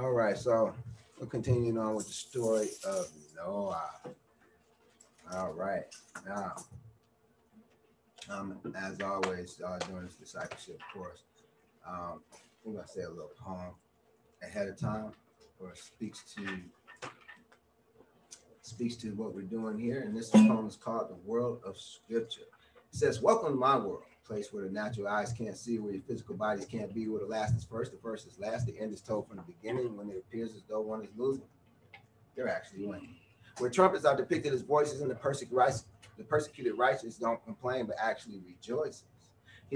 All right, so we're continuing on with the story of Noah. All right, now, um, as always, uh, during this discipleship course, um, we're gonna say a little poem ahead of time, or speaks to speaks to what we're doing here. And this poem is called "The World of Scripture." It says, "Welcome to my world." Place where the natural eyes can't see, where your physical bodies can't be, where the last is first, the first is last, the end is told from the beginning, when it appears as though one is losing, they're actually winning. Where trumpets are depicted as voices and the persecuted, the persecuted righteous don't complain, but actually rejoices.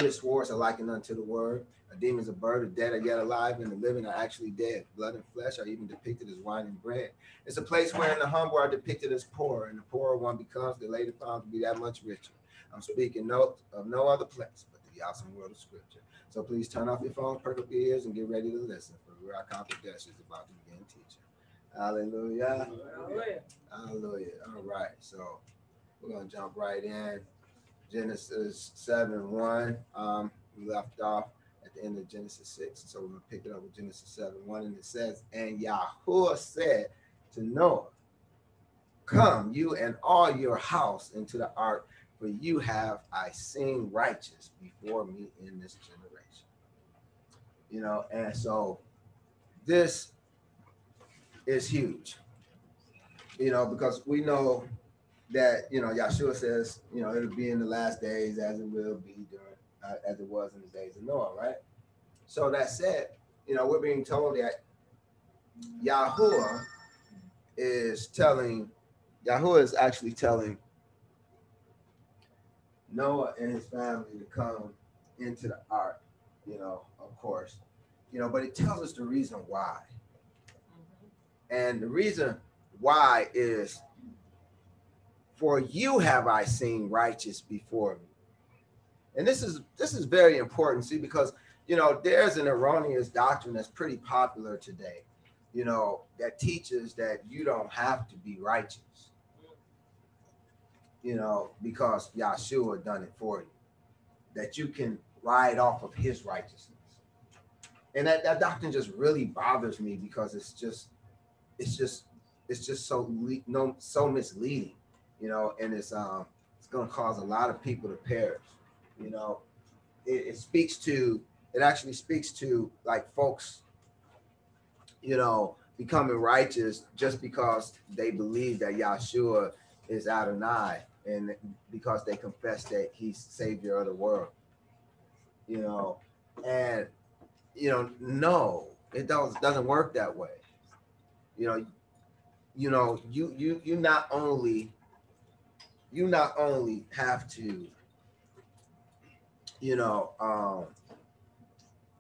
Here swords are likened unto the word. A demon is a bird, the dead are yet alive, and the living are actually dead. Blood and flesh are even depicted as wine and bread. It's a place where the humble are depicted as poor, and the poorer one becomes, the later found to be that much richer. I'm speaking no, of no other place but the awesome world of scripture. So please turn off your phone, perk up your ears, and get ready to listen for our confidence is about to begin teaching. Hallelujah. Hallelujah. Hallelujah. All right. So we're going to jump right in. Genesis 7 1. Um, we left off at the end of Genesis 6. So we're going to pick it up with Genesis 7 1. And it says, And Yahuwah said to Noah, Come, you and all your house into the ark for you have I seen righteous before me in this generation. You know, and so this is huge. You know, because we know that you know Yeshua says, you know, it'll be in the last days as it will be during uh, as it was in the days of Noah, right? So that said, you know, we're being told that Yahuwah is telling Yahuwah is actually telling Noah and his family to come into the ark, you know, of course, you know, but it tells us the reason why. Mm-hmm. And the reason why is for you have I seen righteous before me. And this is this is very important, see, because you know there's an erroneous doctrine that's pretty popular today, you know, that teaches that you don't have to be righteous you know, because Yahshua done it for you, that you can ride off of his righteousness. And that, that doctrine just really bothers me because it's just, it's just, it's just so no so misleading, you know, and it's um it's gonna cause a lot of people to perish. You know, it, it speaks to it actually speaks to like folks, you know, becoming righteous just because they believe that Yahshua is Adonai and because they confess that he's savior of the world you know and you know no it does, doesn't work that way you know you know you you you not only you not only have to you know um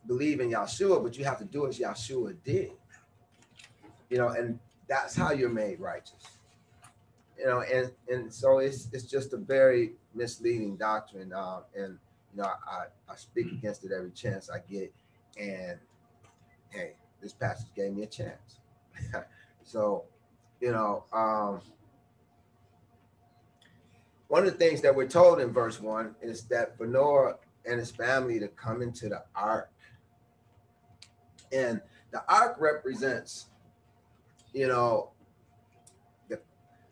believe in Yahshua, but you have to do as Yahshua did. You know, and that's how you're made righteous you know, and and so it's it's just a very misleading doctrine. Um, and you know, I, I speak against it every chance I get. And hey, this passage gave me a chance. so, you know, um, one of the things that we're told in verse one is that for Noah and his family to come into the ark. And the ark represents, you know,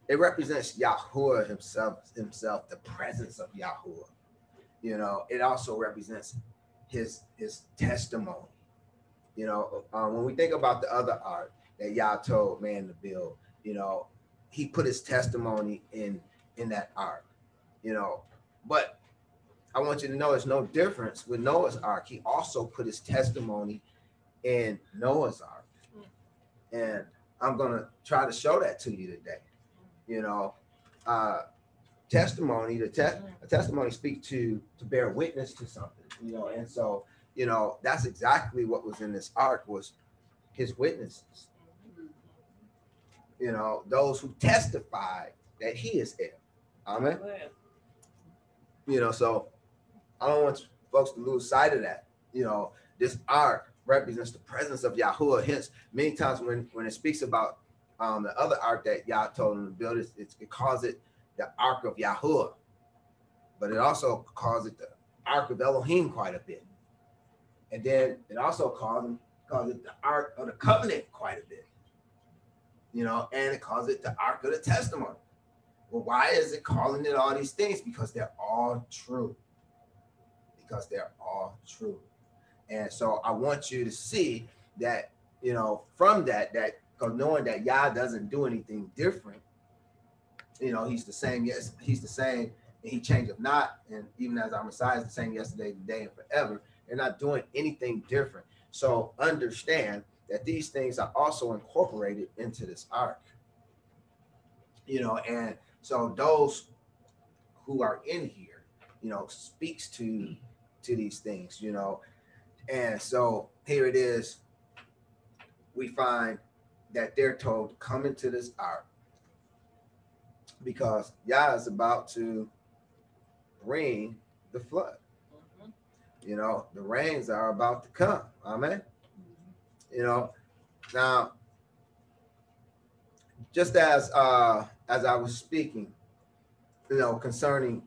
it represents Yahuwah himself, himself, the presence of Yahuwah. You know, it also represents his his testimony. You know, um, when we think about the other ark that Yah told man to build, you know, he put his testimony in in that ark. You know, but I want you to know there's no difference with Noah's ark. He also put his testimony in Noah's ark. And I'm going to try to show that to you today you know, uh, testimony, the te- a testimony speak to to bear witness to something, you know, and so you know that's exactly what was in this ark was his witnesses. You know, those who testify that he is there. Amen. You know, so I don't want folks to lose sight of that. You know, this ark represents the presence of Yahuwah. Hence, many times when when it speaks about um, the other ark that Yah told him to build, it, it calls it the Ark of Yahuwah, but it also calls it the Ark of Elohim quite a bit. And then it also calls him calls it the Ark of the Covenant quite a bit. You know, and it calls it the Ark of the Testimony. Well, why is it calling it all these things? Because they're all true. Because they're all true. And so I want you to see that, you know, from that, that because knowing that Yah doesn't do anything different, you know, he's the same, yes, he's the same, and he changeth not. And even as our Messiah is the same yesterday, today, and forever, they're not doing anything different. So understand that these things are also incorporated into this ark. You know, and so those who are in here, you know, speaks to to these things, you know. And so here it is. We find that they're told to come into this ark because Yah is about to bring the flood. Mm-hmm. You know, the rains are about to come. Amen. Mm-hmm. You know, now just as uh as I was speaking, you know, concerning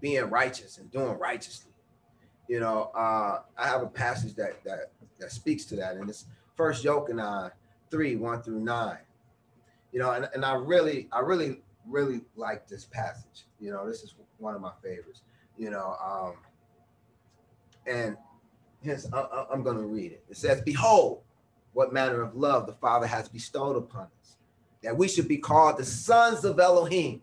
being righteous and doing righteously, you know, uh I have a passage that that that speaks to that, and it's First Yochanan three one through nine. You know, and, and I really, I really, really like this passage. You know, this is one of my favorites. You know, um, and hence I, I'm going to read it. It says, "Behold, what manner of love the Father has bestowed upon us, that we should be called the sons of Elohim.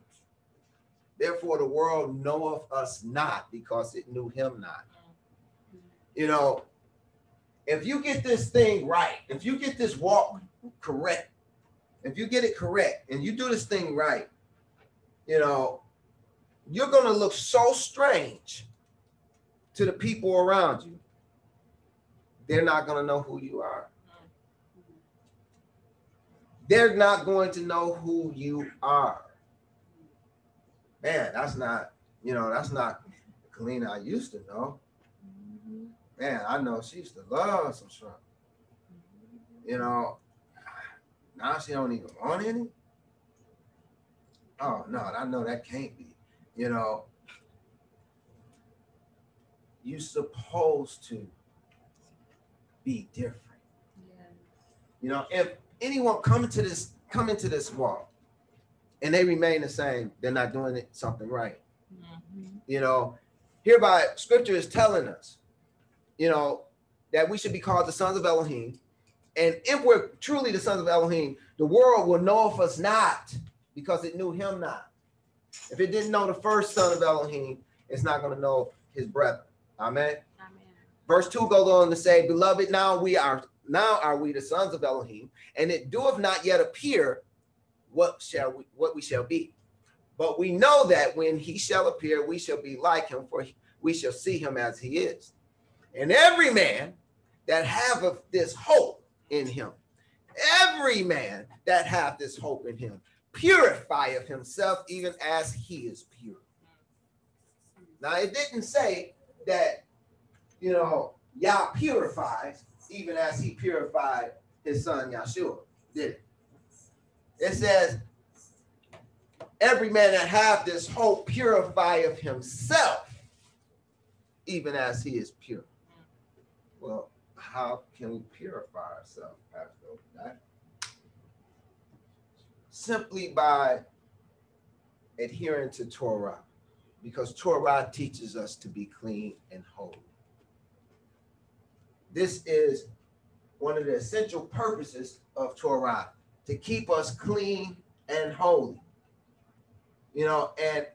Therefore, the world knoweth us not, because it knew Him not." You know, if you get this thing right, if you get this walk correct, if you get it correct and you do this thing right, you know, you're going to look so strange to the people around you. They're not going to know who you are. They're not going to know who you are. Man, that's not, you know, that's not Kalina I used to know man, I know she used to love some shrimp. You know, now she don't even want any. Oh no, I know that can't be. You know, you supposed to be different. Yeah. You know, if anyone come into this come into this wall and they remain the same, they're not doing it something right. Mm-hmm. You know, hereby scripture is telling us you know, that we should be called the sons of Elohim. And if we're truly the sons of Elohim, the world will know of us not because it knew him not. If it didn't know the first son of Elohim, it's not going to know his brother. Amen. Amen. Verse 2 goes on to say, Beloved, now we are now are we the sons of Elohim, and it doeth not yet appear what shall we what we shall be. But we know that when he shall appear, we shall be like him, for we shall see him as he is. And every man that have this hope in him, every man that have this hope in him, purifieth himself even as he is pure. Now it didn't say that, you know, Yah purifies even as he purified his son Yeshua, did it? It says, every man that have this hope purifieth himself even as he is pure. Well, how can we purify ourselves, Pastor? Simply by adhering to Torah, because Torah teaches us to be clean and holy. This is one of the essential purposes of Torah to keep us clean and holy. You know, and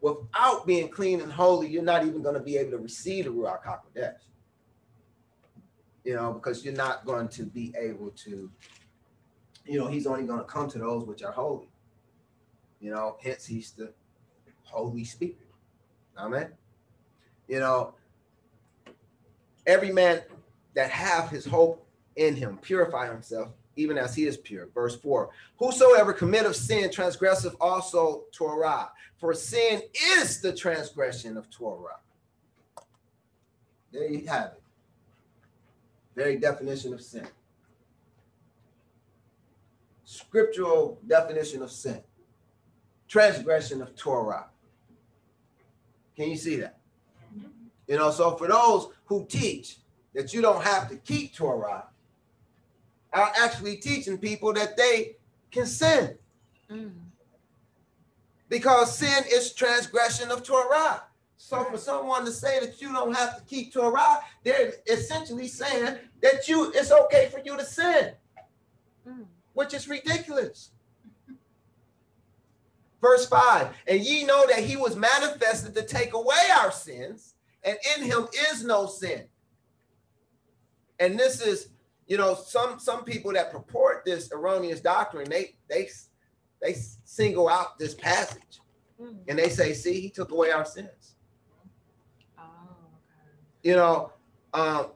without being clean and holy, you're not even going to be able to receive the Ruach HaKodesh you know, because you're not going to be able to, you know, he's only going to come to those which are holy. You know, hence he's the Holy Spirit. Amen. You know, every man that have his hope in him purify himself even as he is pure. Verse 4 Whosoever committeth sin transgresseth also Torah, for sin is the transgression of Torah. There you have it very definition of sin. Scriptural definition of sin. Transgression of Torah. Can you see that? You know, so for those who teach that you don't have to keep Torah are actually teaching people that they can sin. Mm. Because sin is transgression of Torah. So for someone to say that you don't have to keep Torah, they're essentially saying that you it's okay for you to sin, mm. which is ridiculous. Verse 5 And ye know that he was manifested to take away our sins, and in him is no sin. And this is, you know, some some people that purport this erroneous doctrine, they they they single out this passage mm. and they say, see, he took away our sins. You know, um,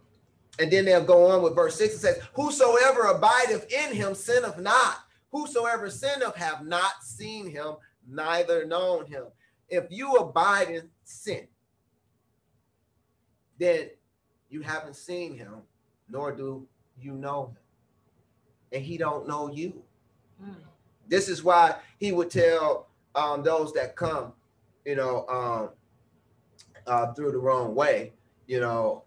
and then they'll go on with verse 6 it says, Whosoever abideth in him sinneth not. Whosoever sinneth have not seen him, neither known him. If you abide in sin, then you haven't seen him, nor do you know him. And he don't know you. Mm. This is why he would tell um, those that come, you know, um, uh, through the wrong way, you know,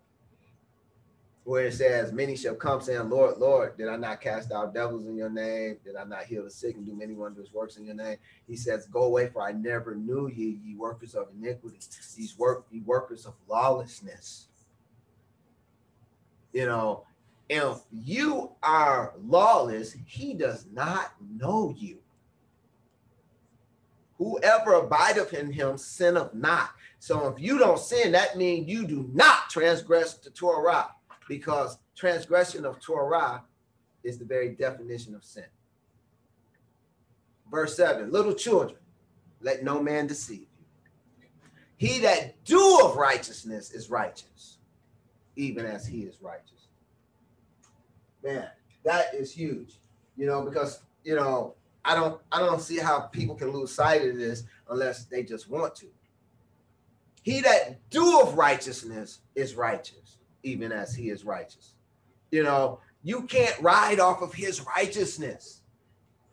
where it says, Many shall come saying, Lord, Lord, did I not cast out devils in your name? Did I not heal the sick and do many wondrous works in your name? He says, Go away, for I never knew ye, ye workers of iniquity, these work, ye workers of lawlessness. You know, if you are lawless, he does not know you. Whoever abideth in him sinneth not. So if you don't sin, that means you do not transgress the Torah because transgression of Torah is the very definition of sin. Verse 7 Little children, let no man deceive you. He that doeth righteousness is righteous, even as he is righteous. Man, that is huge, you know, because, you know, I don't I don't see how people can lose sight of this unless they just want to. He that doeth righteousness is righteous even as he is righteous. You know, you can't ride off of his righteousness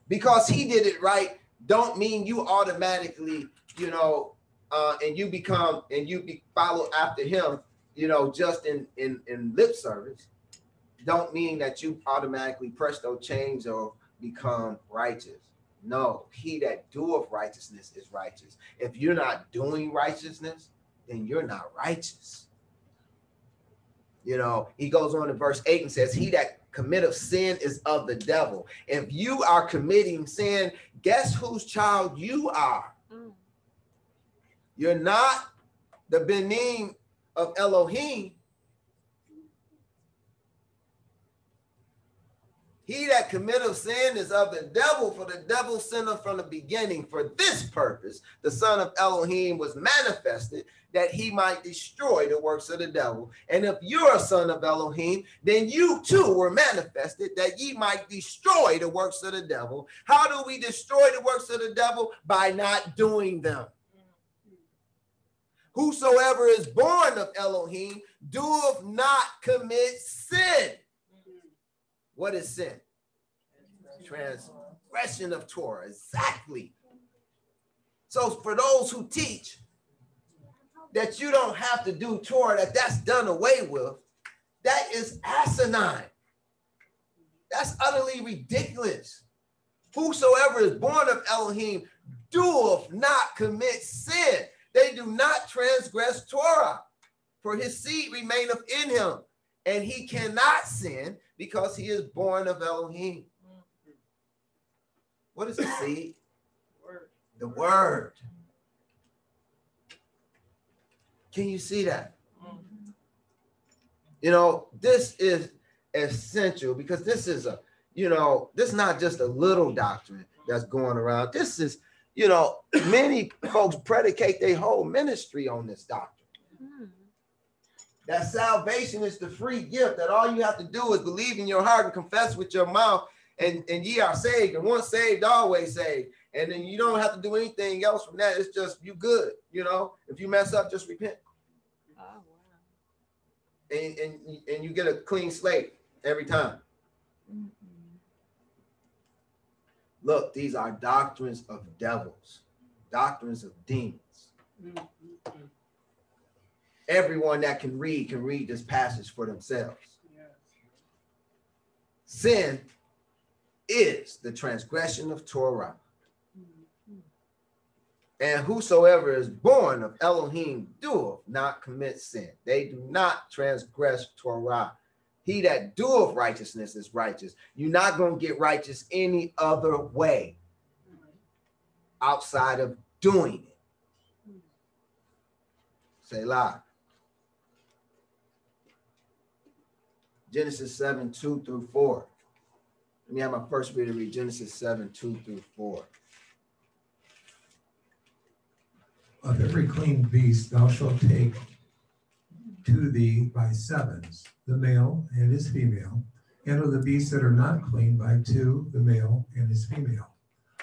because he did it right. Don't mean you automatically, you know, uh, and you become and you be, follow after him, you know, just in in in lip service. Don't mean that you automatically presto change or become righteous. No, he that doeth righteousness is righteous. If you're not doing righteousness, then you're not righteous. You know, he goes on in verse 8 and says, He that committeth sin is of the devil. If you are committing sin, guess whose child you are? Mm. You're not the benin of Elohim. He that committeth sin is of the devil, for the devil sinned from the beginning. For this purpose, the Son of Elohim was manifested that he might destroy the works of the devil. And if you're a son of Elohim, then you too were manifested that ye might destroy the works of the devil. How do we destroy the works of the devil? By not doing them. Whosoever is born of Elohim doeth not commit sin. What is sin? Transgression of Torah. Exactly. So for those who teach that you don't have to do Torah, that that's done away with, that is asinine. That's utterly ridiculous. Whosoever is born of Elohim doeth not commit sin. They do not transgress Torah, for his seed remaineth in him, and he cannot sin because he is born of Elohim. What is the seed? The word. Can you see that? You know, this is essential because this is a, you know, this is not just a little doctrine that's going around. This is, you know, many folks predicate their whole ministry on this doctrine. That salvation is the free gift, that all you have to do is believe in your heart and confess with your mouth, and, and ye are saved. And once saved, always saved. And then you don't have to do anything else from that. It's just you good, you know. If you mess up, just repent Oh, wow. and, and, and you get a clean slate every time. Mm-hmm. Look, these are doctrines of devils, doctrines of demons. Mm-hmm. Everyone that can read can read this passage for themselves. Sin is the transgression of Torah. And whosoever is born of Elohim doeth not commit sin. They do not transgress Torah. He that doeth righteousness is righteous. You're not going to get righteous any other way outside of doing it. Say lie. Genesis 7, 2 through 4. Let me have my first reader read Genesis 7, 2 through 4. Of every clean beast thou shalt take to thee by sevens, the male and his female, and of the beasts that are not clean by two, the male and his female.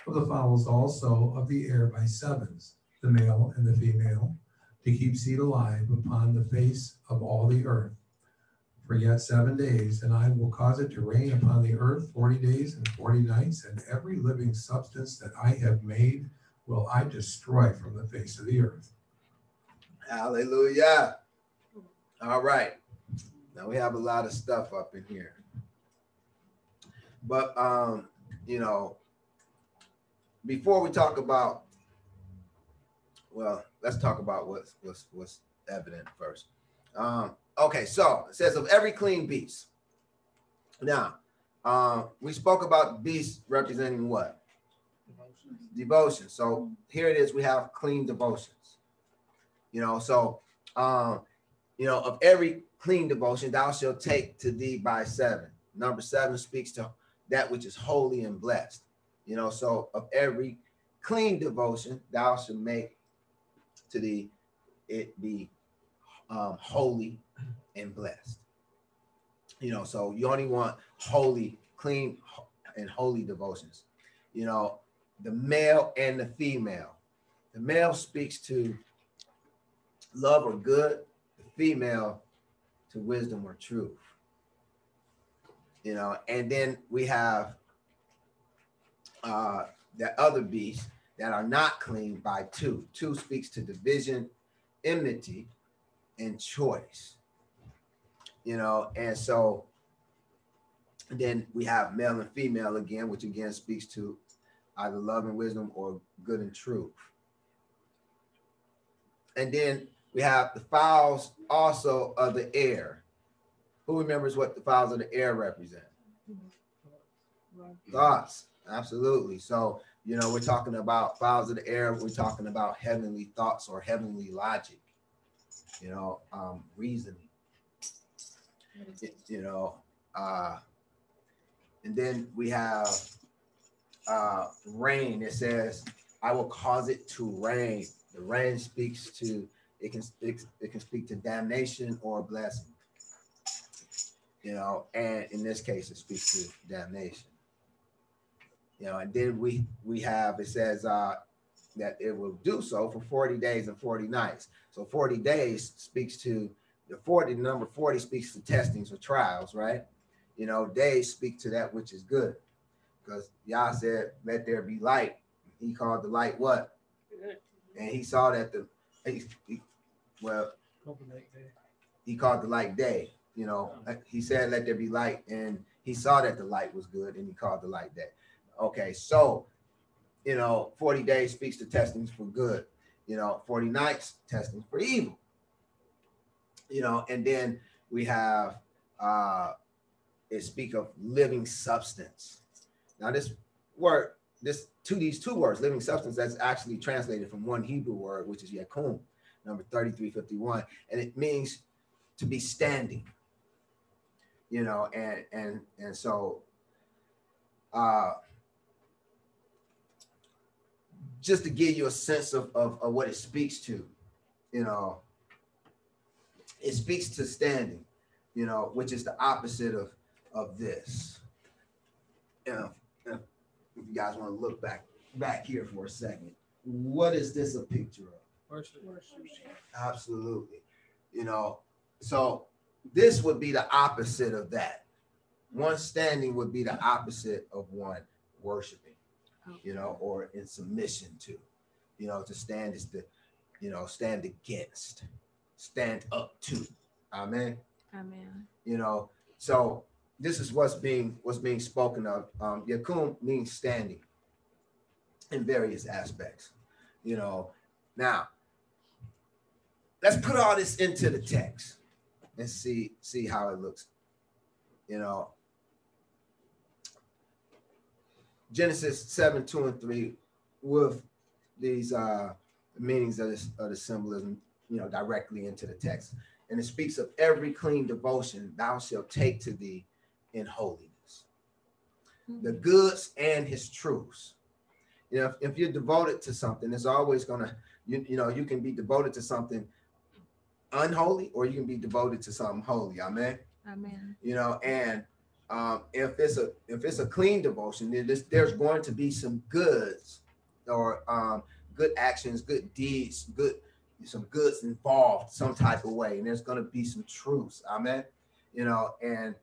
Of the fowls also of the air by sevens, the male and the female, to keep seed alive upon the face of all the earth. For yet seven days, and I will cause it to rain upon the earth forty days and forty nights, and every living substance that I have made will I destroy from the face of the earth. Hallelujah. All right. Now we have a lot of stuff up in here. But um, you know, before we talk about well, let's talk about what's what's what's evident first. Um, okay, so it says of every clean beast. Now, um, we spoke about beasts representing what? devotion. So here it is. We have clean devotions. You know, so um, you know, of every clean devotion, thou shalt take to thee by seven. Number seven speaks to that which is holy and blessed. You know, so of every clean devotion, thou shalt make to thee it be um, holy and blessed. You know, so you only want holy, clean, and holy devotions. You know, the male and the female. The male speaks to love or good, the female to wisdom or truth. You know, and then we have uh the other beasts that are not clean by two. Two speaks to division, enmity, and choice. You know, and so then we have male and female again, which again speaks to either love and wisdom or good and truth. And then we have the fowls also of the air. Who remembers what the fowls of the air represent? Thoughts, absolutely. So, you know, we're talking about fowls of the air, we're talking about heavenly thoughts or heavenly logic, you know, um, reasoning, you know, uh, and then we have uh, rain, it says, I will cause it to rain. The rain speaks to, it can, it, it can speak to damnation or blessing. You know, and in this case, it speaks to damnation. You know, and then we we have it says uh, that it will do so for 40 days and 40 nights. So 40 days speaks to the 40 number 40 speaks to testings or trials, right? You know, days speak to that which is good because Yah said, "Let there be light." He called the light what? And he saw that the he, he, well, he called the light day. You know, uh, he said, "Let there be light," and he saw that the light was good, and he called the light day. Okay, so you know, 40 days speaks to testings for good. You know, 40 nights testing for evil. You know, and then we have uh it speak of living substance now, this word, this to these two words, living substance, that's actually translated from one Hebrew word, which is yakum, number 3351, and it means to be standing. You know, and and and so uh just to give you a sense of, of, of what it speaks to, you know, it speaks to standing, you know, which is the opposite of of this. You know, if you guys want to look back back here for a second, what is this a picture of? Worship. Absolutely. You know, so this would be the opposite of that. One standing would be the opposite of one worshiping, you know, or in submission to. You know, to stand is to, you know, stand against, stand up to. Amen. Amen. You know, so this is what's being what's being spoken of. Um, Yakum means standing in various aspects. You know, now let's put all this into the text and see see how it looks. You know, Genesis 7, 2 and 3 with these uh meanings of, this, of the symbolism, you know, directly into the text. And it speaks of every clean devotion thou shalt take to thee in holiness. The goods and his truths. You know, if, if you're devoted to something, it's always gonna, you, you know, you can be devoted to something unholy or you can be devoted to something holy. Amen. Amen. You know, and um, if it's a if it's a clean devotion, then there's, there's going to be some goods or um, good actions, good deeds, good some goods involved some type of way, and there's going to be some truths. Amen. You know, and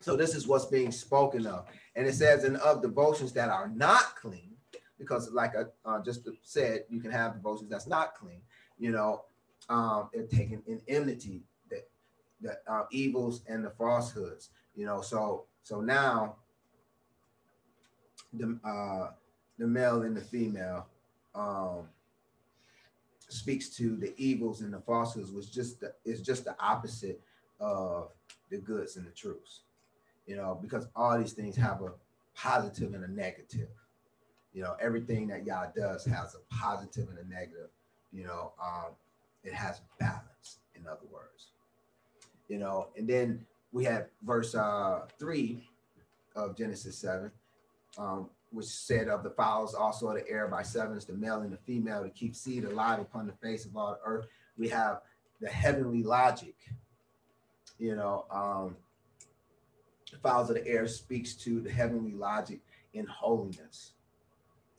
so this is what's being spoken of, and it says, "And of devotions that are not clean," because like I uh, just said, you can have devotions that's not clean. You know, um, they're taking in enmity, that the uh, evils and the falsehoods. You know, so so now the uh, the male and the female um, speaks to the evils and the falsehoods, which just the, is just the opposite of the goods and the truths. You know, because all these things have a positive and a negative. You know, everything that Yah does has a positive and a negative. You know, um, it has balance. In other words, you know, and then we have verse uh, three of Genesis seven. Um, which said of the fowls also of the air by sevens, the male and the female, to keep seed alive upon the face of all the earth. We have the heavenly logic. You know, um, the fowls of the air speaks to the heavenly logic in holiness.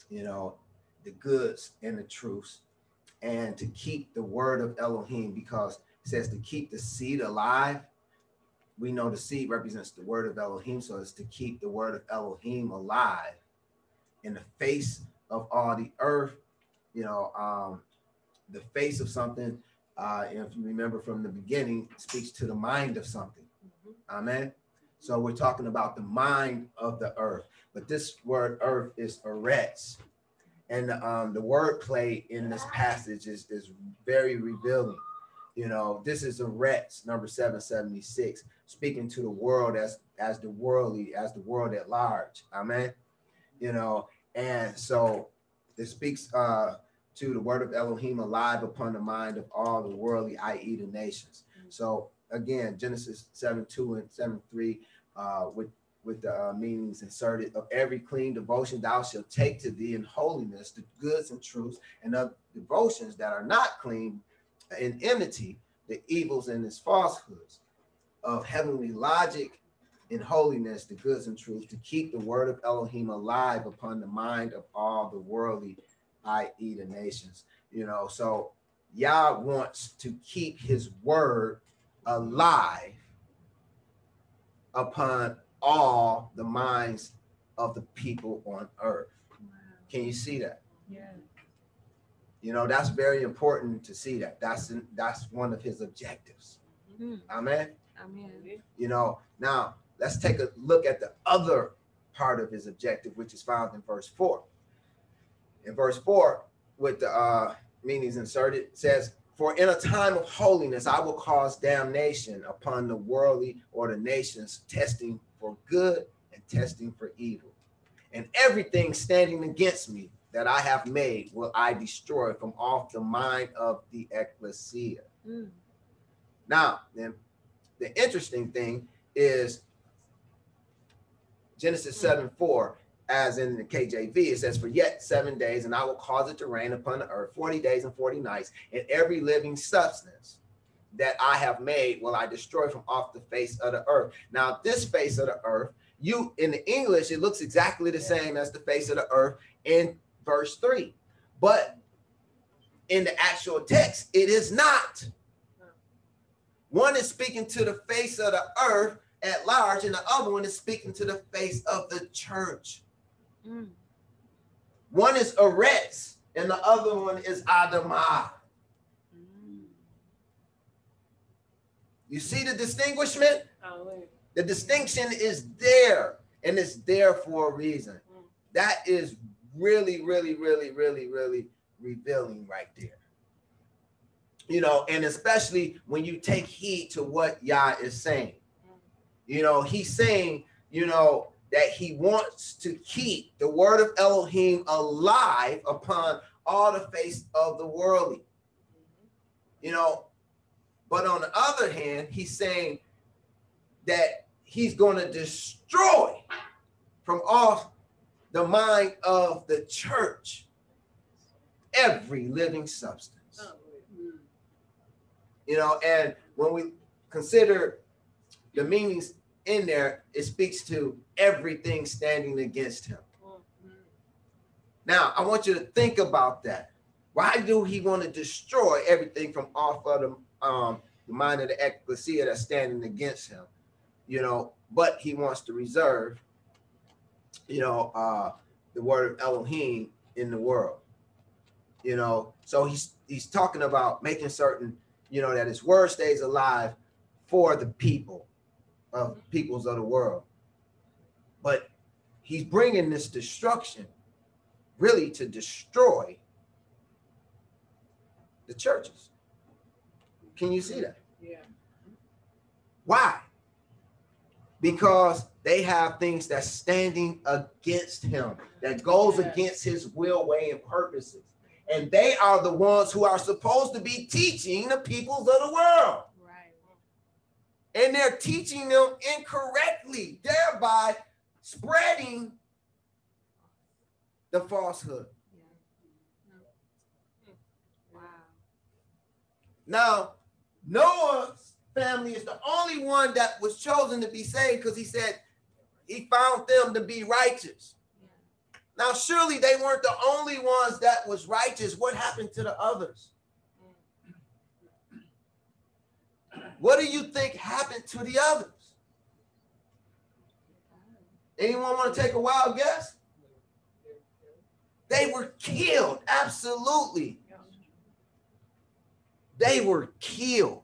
You know, the goods and the truths, and to keep the word of Elohim, because it says to keep the seed alive. We know the seed represents the word of Elohim, so it's to keep the word of Elohim alive in the face of all the earth, you know, um, the face of something, uh, if you remember from the beginning, speaks to the mind of something. Amen. So we're talking about the mind of the earth, but this word earth is eretz. And um, the word play in this passage is, is very revealing. You know, this is eretz, number 776, speaking to the world as as the worldly, as the world at large. Amen you know, and so it speaks uh, to the word of Elohim alive upon the mind of all the worldly, i.e., the nations. So again, Genesis 7 2 and 7 3, uh, with with the uh, meanings inserted of every clean devotion thou shalt take to thee in holiness, the goods and truths, and of devotions that are not clean in enmity, the evils and its falsehoods of heavenly logic in holiness, the goods and truth, to keep the word of Elohim alive upon the mind of all the worldly, i.e., the nations. You know, so Yah wants to keep his word alive upon all the minds of the people on earth. Wow. Can you see that? Yeah. You know, that's very important to see that. That's that's one of his objectives. Mm. Amen. Amen. You know, now let's take a look at the other part of his objective, which is found in verse four. In verse four, with the uh, meanings inserted, says, For in a time of holiness, I will cause damnation upon the worldly or the nations, testing for good and testing for evil. And everything standing against me that I have made will I destroy from off the mind of the ecclesia. Mm. Now, then the interesting thing is Genesis 7 4, as in the KJV, it says, For yet seven days, and I will cause it to rain upon the earth 40 days and 40 nights, and every living substance that I have made will I destroy from off the face of the earth. Now, this face of the earth, you in the English, it looks exactly the same as the face of the earth in verse 3. But in the actual text, it is not. One is speaking to the face of the earth at large, and the other one is speaking to the face of the church. Mm. One is Eretz, and the other one is Adamah. Mm. You see the distinguishment? Hallelujah. The distinction is there and it's there for a reason. That is really, really, really, really, really revealing right there. You know, and especially when you take heed to what Yah is saying. You know, he's saying, you know, that he wants to keep the word of Elohim alive upon all the face of the worldly. You know, but on the other hand, he's saying that he's going to destroy from off the mind of the church every living substance. You know, and when we consider the meanings in there, it speaks to everything standing against him. Now, I want you to think about that. Why do he want to destroy everything from off of the, um, the mind of the ecclesia that's standing against him? You know, but he wants to reserve, you know, uh, the word of Elohim in the world. You know, so he's he's talking about making certain, you know, that his word stays alive for the people of peoples of the world. But he's bringing this destruction really to destroy the churches. Can you see that? Yeah. Why? Because they have things that's standing against him, that goes Yes. against his will, way, and purposes. And they are the ones who are supposed to be teaching the peoples of the world. And they're teaching them incorrectly, thereby spreading the falsehood. Wow. Now, Noah's family is the only one that was chosen to be saved because he said he found them to be righteous. Now, surely they weren't the only ones that was righteous. What happened to the others? What do you think happened to the others? Anyone want to take a wild guess? They were killed. Absolutely. They were killed.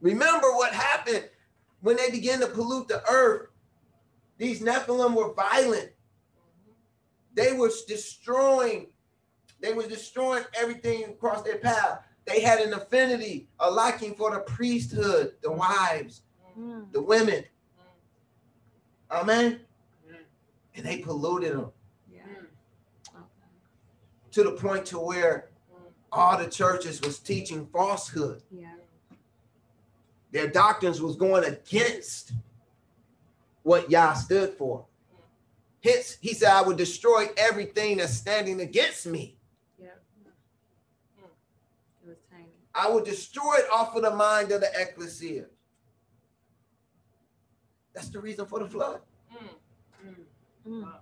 Remember what happened when they began to pollute the earth. These Nephilim were violent. They were destroying, they were destroying everything across their path. They had an affinity, a liking for the priesthood, the wives, Mm. the women. Mm. Amen. Mm. And they polluted them Yeah. Mm. Okay. to the point to where all the churches was teaching falsehood. Yeah. Their doctrines was going against what Yah stood for. Hence, he said, I would destroy everything that's standing against me. Yeah. It was tainted. I will destroy it off of the mind of the ecclesia. That's the reason for the flood. Mm. mm.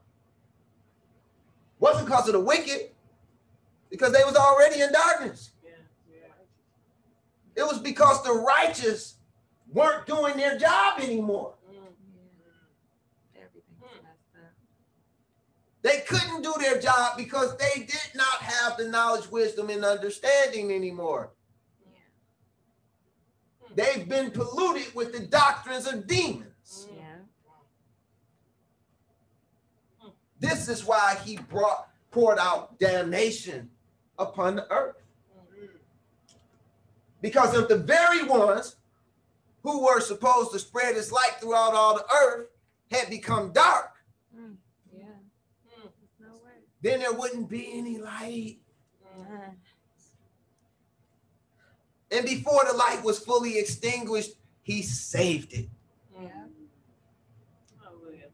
Wasn't because of the wicked, because they was already in darkness. Yeah. Yeah. It was because the righteous weren't doing their job anymore. Mm. Yeah. Everything's mm. messed up. They couldn't do their job because they did not have the knowledge, wisdom, and understanding anymore. Yeah. They've been polluted with the doctrines of demons. Yeah. This is why he brought poured out damnation upon the earth. Because of the very ones who were supposed to spread his light throughout all the earth had become dark, Mm. Yeah. Mm. No way. then there wouldn't be any light. Yeah. And before the light was fully extinguished, he saved it. Yeah. Hallelujah.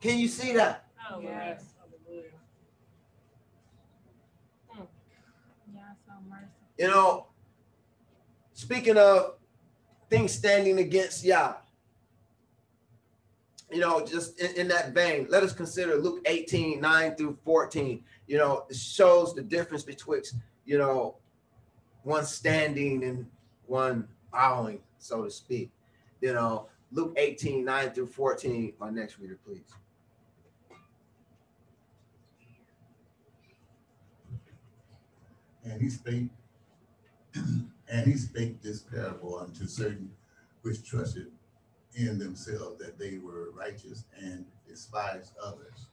Can you see that? Hallelujah. Yes. Hallelujah. Yeah. So merciful. You know, speaking of things standing against Yah, you know, just in, in that vein, let us consider Luke 18, 9 through 14. You know, it shows the difference betwixt, you know, one standing and one bowing, so to speak. You know, Luke 18, 9 through 14. My next reader, please. And he spake And he spake this parable unto certain which trusted in themselves that they were righteous and despised others.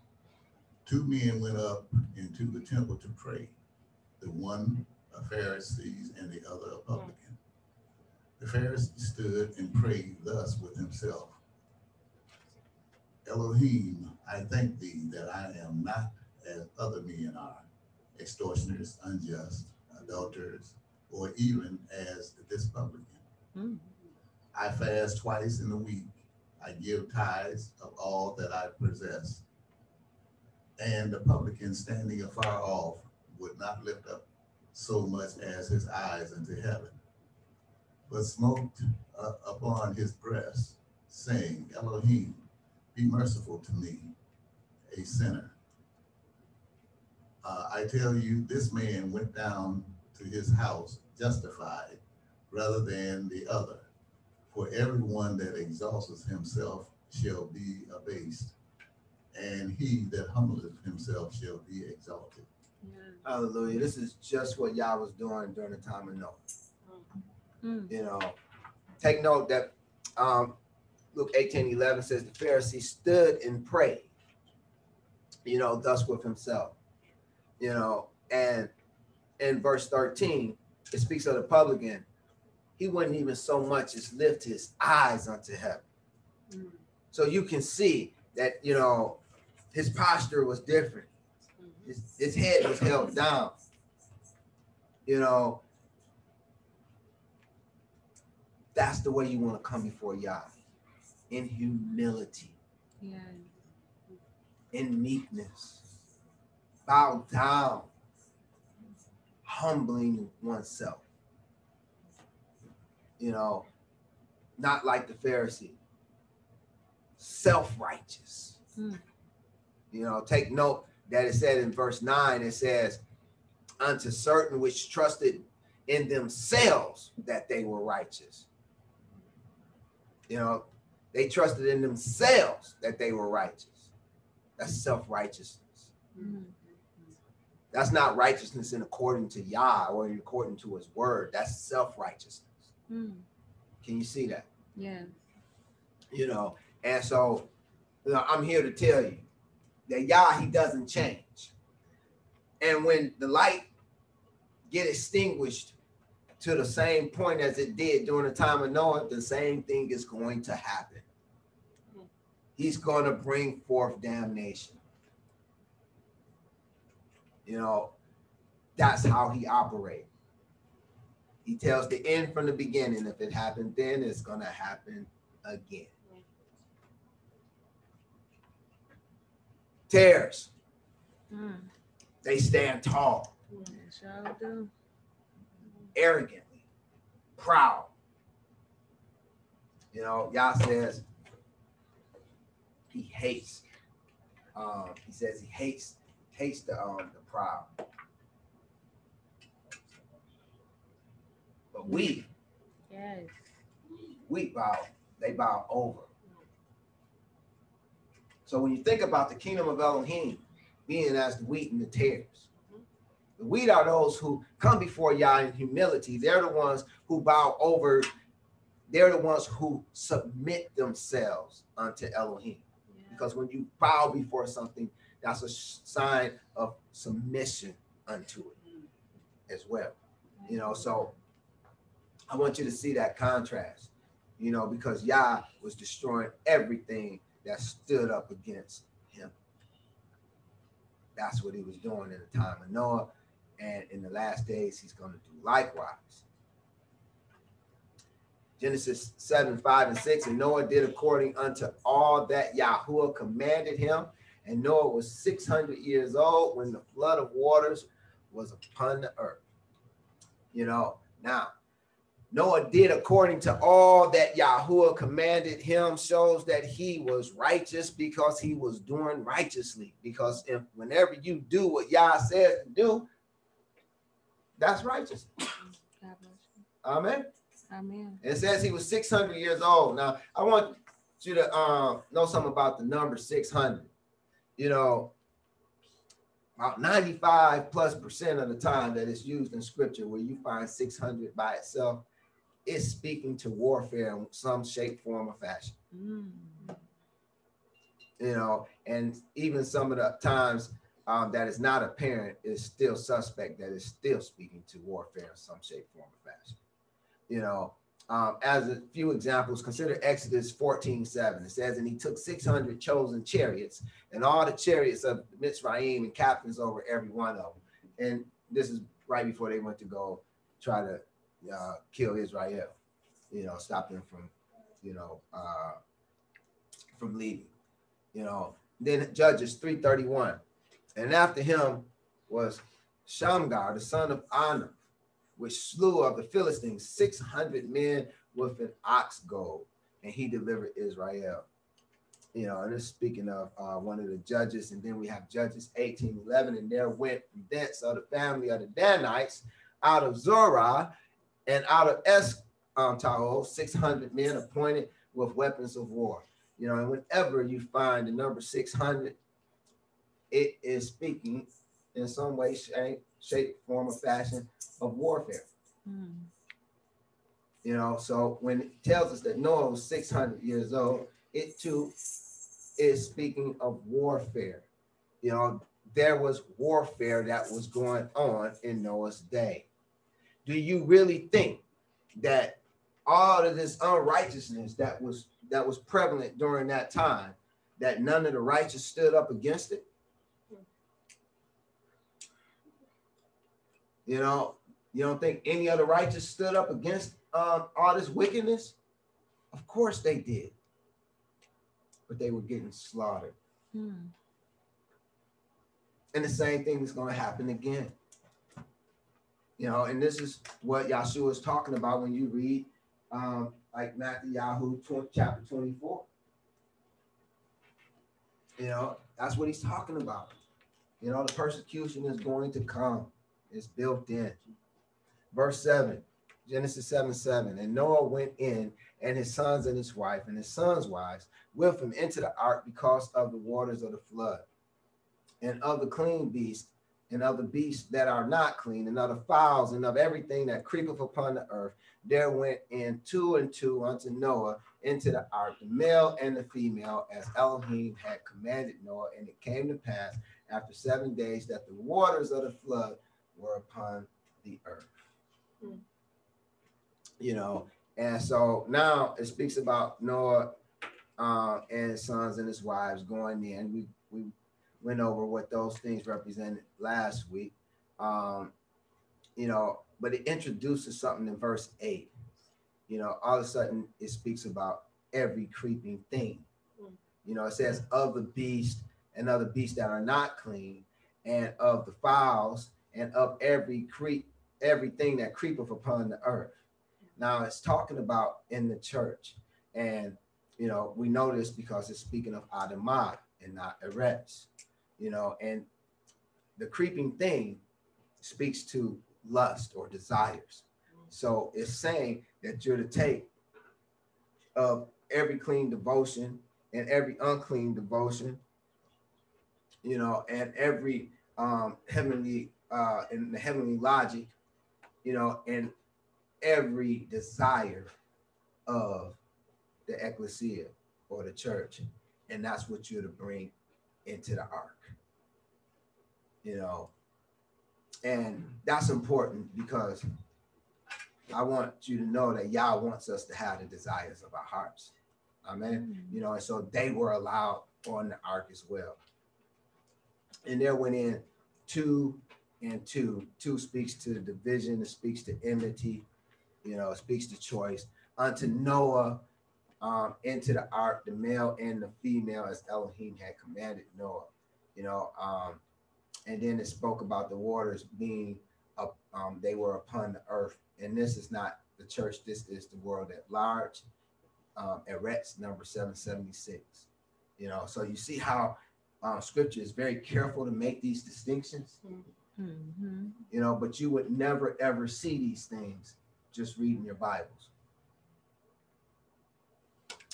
Two men went up into the temple to pray, the one a Pharisee and the other a publican. The Pharisee stood and prayed thus with himself. Elohim, I thank thee that I am not as other men are, extortioners, unjust, adulterers, or even as this publican. Mm. I fast twice in the week. I give tithes of all that I possess. And the publican standing afar off would not lift up so much as his eyes unto heaven, but smote uh, upon his breast, saying, Elohim, be merciful to me, a sinner. Uh, I tell you, this man went down to his house justified rather than the other. For everyone that exalteth himself shall be abased, and he that humbleth himself shall be exalted. Hallelujah. This is just what Yah was doing during the time of Noah. Mm. You know, take note that um, Luke 18 11 says the Pharisee stood and prayed, you know, thus with himself, you know, and in verse 13, it speaks of the publican. He wouldn't even so much as lift his eyes unto heaven. Mm. So you can see that, you know, his posture was different. His, his head was held down. You know, that's the way you want to come before Yah in humility, Yeah. in meekness, bow down, humbling oneself. You know, not like the Pharisee, self righteous. Mm. You know, take note that it said in verse 9, it says, Unto certain which trusted in themselves that they were righteous. You know, they trusted in themselves that they were righteous. That's self righteousness. Mm. That's not righteousness in according to Yah or in according to his word. That's self righteousness. Mm. Can you see that? Yeah. You know, and so you know, I'm here to tell you that Yah, he doesn't change. And when the light get extinguished to the same point as it did during the time of Noah, the same thing is going to happen. He's going to bring forth damnation. You know, that's how he operates. He tells the end from the beginning. If it happened then, it's going to happen again. Tares, Mm. they stand tall, It arrogantly, proud. You know, Yah says he hates. Um, he says he hates hates the um the proud. But we Yes. we bow, they bow over. So when you think about the kingdom of Elohim being as the wheat and the tares, the wheat are those who come before Yah in humility. They're the ones who bow over. They're the ones who submit themselves unto Elohim. Yeah. Because when you bow before something, that's a sign of submission unto it mm. as well. You know, so I want you to see that contrast, you know, because Yah was destroying everything that stood up against him. That's what he was doing in the time of Noah. And in the last days, he's going to do likewise. Genesis 7, 5, and 6. And Noah did according unto all that Yahuwah commanded him. And Noah was 600 years old when the flood of waters was upon the earth. You know, now Noah did according to all that Yahuwah commanded him, shows that he was righteous because he was doing righteously. Because if whenever you do what Yah says to do, that's righteous. God bless you. Amen. Amen. It says he was 600 years old. Now, I want you to uh, know something about the number 600. You know, about 95 plus percent of the time that it's used in scripture, where you find 600 by itself, it's speaking to warfare in some shape, form, or fashion. Mm. You know, and even some of the times um, that is not apparent is still suspect that is still speaking to warfare in some shape, form, or fashion. You know, um, as a few examples, consider Exodus 14 7. It says, And he took 600 chosen chariots and all the chariots of Mitzrayim and captains over every one of them. And this is right before they went to go try to uh, kill Israel, you know, stop them from, you know, uh, from leaving, you know. Then Judges 331. And after him was Shamgar, the son of Anah, which slew of the Philistines 600 men with an ox goad, and he delivered Israel. You know, and it's speaking of uh, one of the judges, and then we have Judges 18 11, and there went from thence of the family of the Danites out of Zorah and out of Es um, Taho, 600 men appointed with weapons of war. You know, and whenever you find the number 600, it is speaking in some way, shape, shape, form, or fashion of warfare. Mm. You know, so when it tells us that Noah was 600 years old, it too is speaking of warfare. You know, there was warfare that was going on in Noah's day. Do you really think that all of this unrighteousness that was that was prevalent during that time, that none of the righteous stood up against it? You know, you don't think any of the righteous stood up against um, all this wickedness? Of course they did. But they were getting slaughtered. Mm. And the same thing is going to happen again. You know, and this is what Yahshua is talking about when you read um, like Matthew Yahoo 20, chapter 24. You know, that's what he's talking about. You know, the persecution is going to come. It's built in. Verse 7, Genesis 7 7. And Noah went in, and his sons and his wife, and his sons' wives with him into the ark because of the waters of the flood, and of the clean beasts, and of the beasts that are not clean, and of the fowls, and of everything that creepeth upon the earth. There went in two and two unto Noah into the ark, the male and the female, as Elohim had commanded Noah. And it came to pass after seven days that the waters of the flood were upon the earth. Hmm. You know, and so now it speaks about Noah uh, and his sons and his wives going in. We we went over what those things represented last week. Um, you know, but it introduces something in verse eight. You know, all of a sudden it speaks about every creeping thing. You know, it says of the beast and of the beasts that are not clean, and of the fowls, and of every creep, everything that creepeth upon the earth. Now it's talking about in the church, and you know we know this because it's speaking of Adamah and not Eretz. You know, and the creeping thing speaks to lust or desires. So it's saying that you're to take of every clean devotion and every unclean devotion, you know, and every um heavenly uh in the heavenly logic, you know, and every desire of the ecclesia or the church. And that's what you're to bring into the ark. You know, and that's important because I want you to know that Yah wants us to have the desires of our hearts. Amen. Mm. You know, and so they were allowed on the ark as well. And there went in two and two. Two speaks to the division, it speaks to enmity, you know, it speaks to choice. Unto Noah, um, into the ark, the male and the female, as Elohim had commanded Noah. You know, um, and then it spoke about the waters being up, um, they were upon the earth. And this is not the church, this is the world at large. Um, Eretz number 776. You know, so you see how uh, scripture is very careful to make these distinctions, Mm-hmm. you know, but you would never ever see these things just reading your Bibles.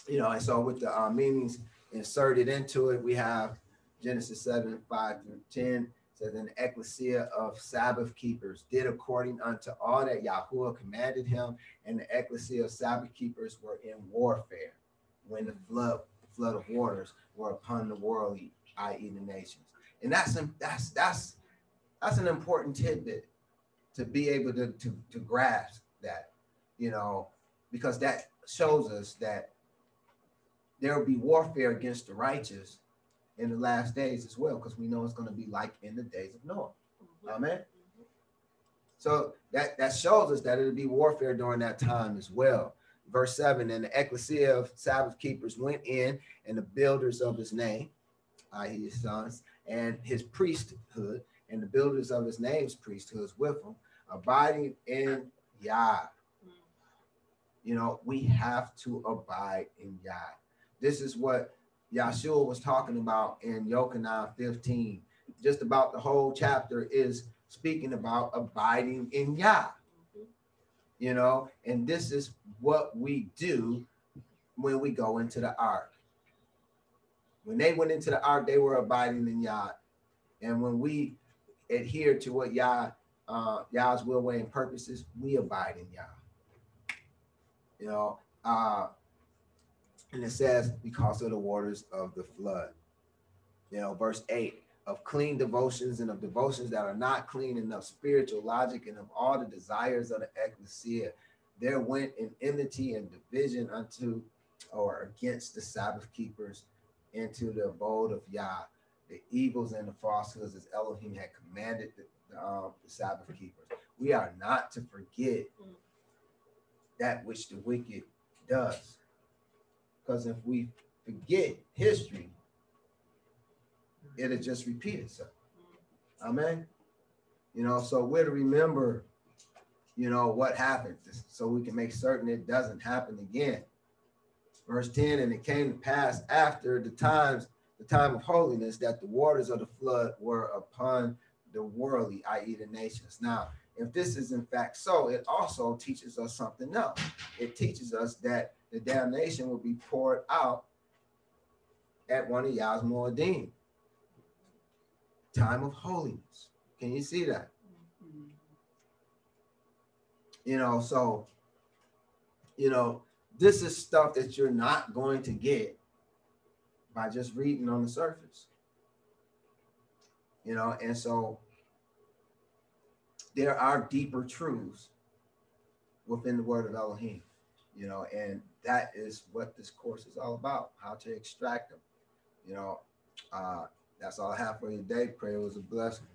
You know, and so with the uh, meanings inserted into it, we have Genesis 7, 5 through 10 says, the ecclesia of Sabbath keepers did according unto all that Yahuwah commanded him, and the ecclesia of Sabbath keepers were in warfare when the flood flood of waters were upon the worldly, i.e., the nations. And that's an, that's that's that's an important tidbit to be able to, to to grasp that, you know, because that shows us that there will be warfare against the righteous in the last days as well, because we know it's going to be like in the days of Noah. Mm-hmm. Amen. So that that shows us that it'll be warfare during that time as well. Verse 7 And the ecclesia of Sabbath keepers went in, and the builders of his name, i.e., his sons, and his priesthood, and the builders of his name's priesthoods with him, abiding in Yah. Mm. You know, we have to abide in Yah. This is what Yahshua was talking about in Yochanan 15. Just about the whole chapter is speaking about abiding in Yah. You know, and this is what we do when we go into the ark. When they went into the ark, they were abiding in Yah. And when we adhere to what Yah, uh, Yah's will, way, and purposes, we abide in Yah. You know, uh, and it says, because of the waters of the flood. You know, verse 8 of clean devotions and of devotions that are not clean enough spiritual logic and of all the desires of the ecclesia. There went an enmity and division unto or against the Sabbath keepers into the abode of Yah, the evils and the falsehoods as Elohim had commanded the, the, um, the Sabbath keepers. We are not to forget that which the wicked does. Because if we forget history, it'll just repeat itself. Amen. You know, so we're to remember, you know, what happened so we can make certain it doesn't happen again. Verse 10 And it came to pass after the times, the time of holiness, that the waters of the flood were upon the worldly, i.e., the nations. Now, if this is in fact so, it also teaches us something else. It teaches us that the damnation will be poured out at one of Yah's Moedim. Time of holiness. Can you see that? You know, so, you know, this is stuff that you're not going to get by just reading on the surface. You know, and so there are deeper truths within the word of Elohim, you know, and that is what this course is all about how to extract them. You know, uh, that's all I have for you today. Pray it was a blessing.